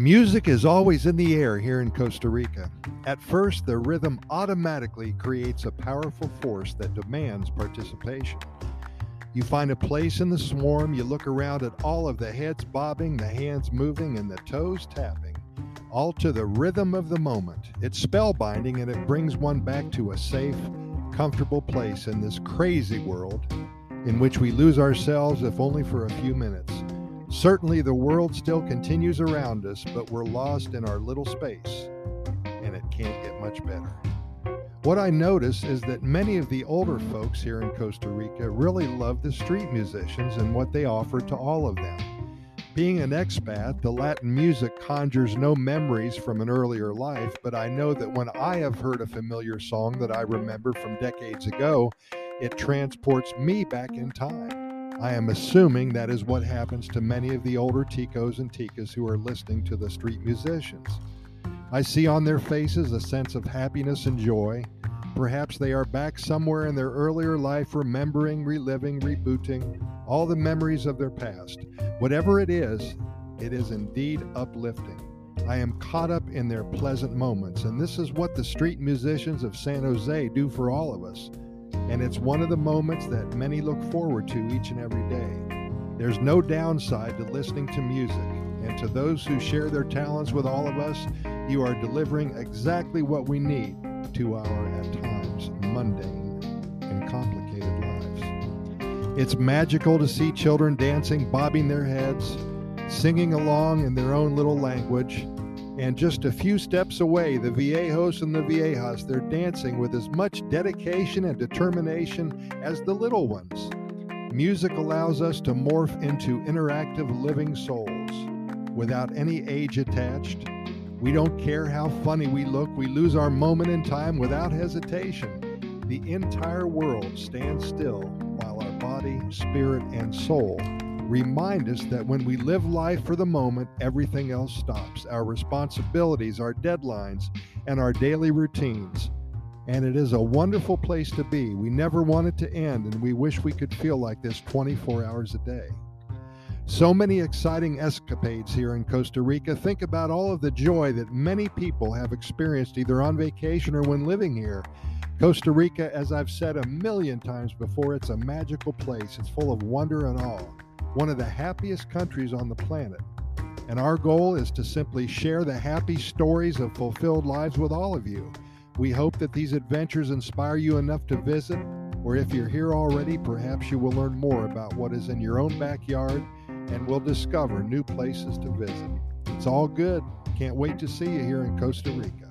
Music is always in the air here in Costa Rica. At first, the rhythm automatically creates a powerful force that demands participation. You find a place in the swarm, you look around at all of the heads bobbing, the hands moving, and the toes tapping, all to the rhythm of the moment. It's spellbinding and it brings one back to a safe, comfortable place in this crazy world in which we lose ourselves, if only for a few minutes. Certainly, the world still continues around us, but we're lost in our little space, and it can't get much better. What I notice is that many of the older folks here in Costa Rica really love the street musicians and what they offer to all of them. Being an expat, the Latin music conjures no memories from an earlier life, but I know that when I have heard a familiar song that I remember from decades ago, it transports me back in time. I am assuming that is what happens to many of the older Ticos and Ticas who are listening to the street musicians. I see on their faces a sense of happiness and joy. Perhaps they are back somewhere in their earlier life, remembering, reliving, rebooting all the memories of their past. Whatever it is, it is indeed uplifting. I am caught up in their pleasant moments, and this is what the street musicians of San Jose do for all of us and it's one of the moments that many look forward to each and every day. There's no downside to listening to music, and to those who share their talents with all of us, you are delivering exactly what we need to our, at times, mundane and complicated lives. It's magical to see children dancing, bobbing their heads, singing along in their own little language and just a few steps away, the viejos and the viejas, they're dancing with as much dedication and determination as the little ones. Music allows us to morph into interactive living souls without any age attached. We don't care how funny we look, we lose our moment in time without hesitation. The entire world stands still while our body, spirit, and soul remind us that when we live life for the moment, everything else stops. Our responsibilities, our deadlines, and our daily routines. And it is a wonderful place to be. We never want it to end, and we wish we could feel like this 24 hours a day. So many exciting escapades here in Costa Rica. Think about all of the joy that many people have experienced either on vacation or when living here. Costa Rica, as I've said a million times before, it's a magical place. It's full of wonder and awe one of the happiest countries on the planet. And our goal is to simply share the happy stories of fulfilled lives with all of you. We hope that these adventures inspire you enough to visit, or if you're here already, perhaps you will learn more about what is in your own backyard and will discover new places to visit. It's all good. Can't wait to see you here in Costa Rica.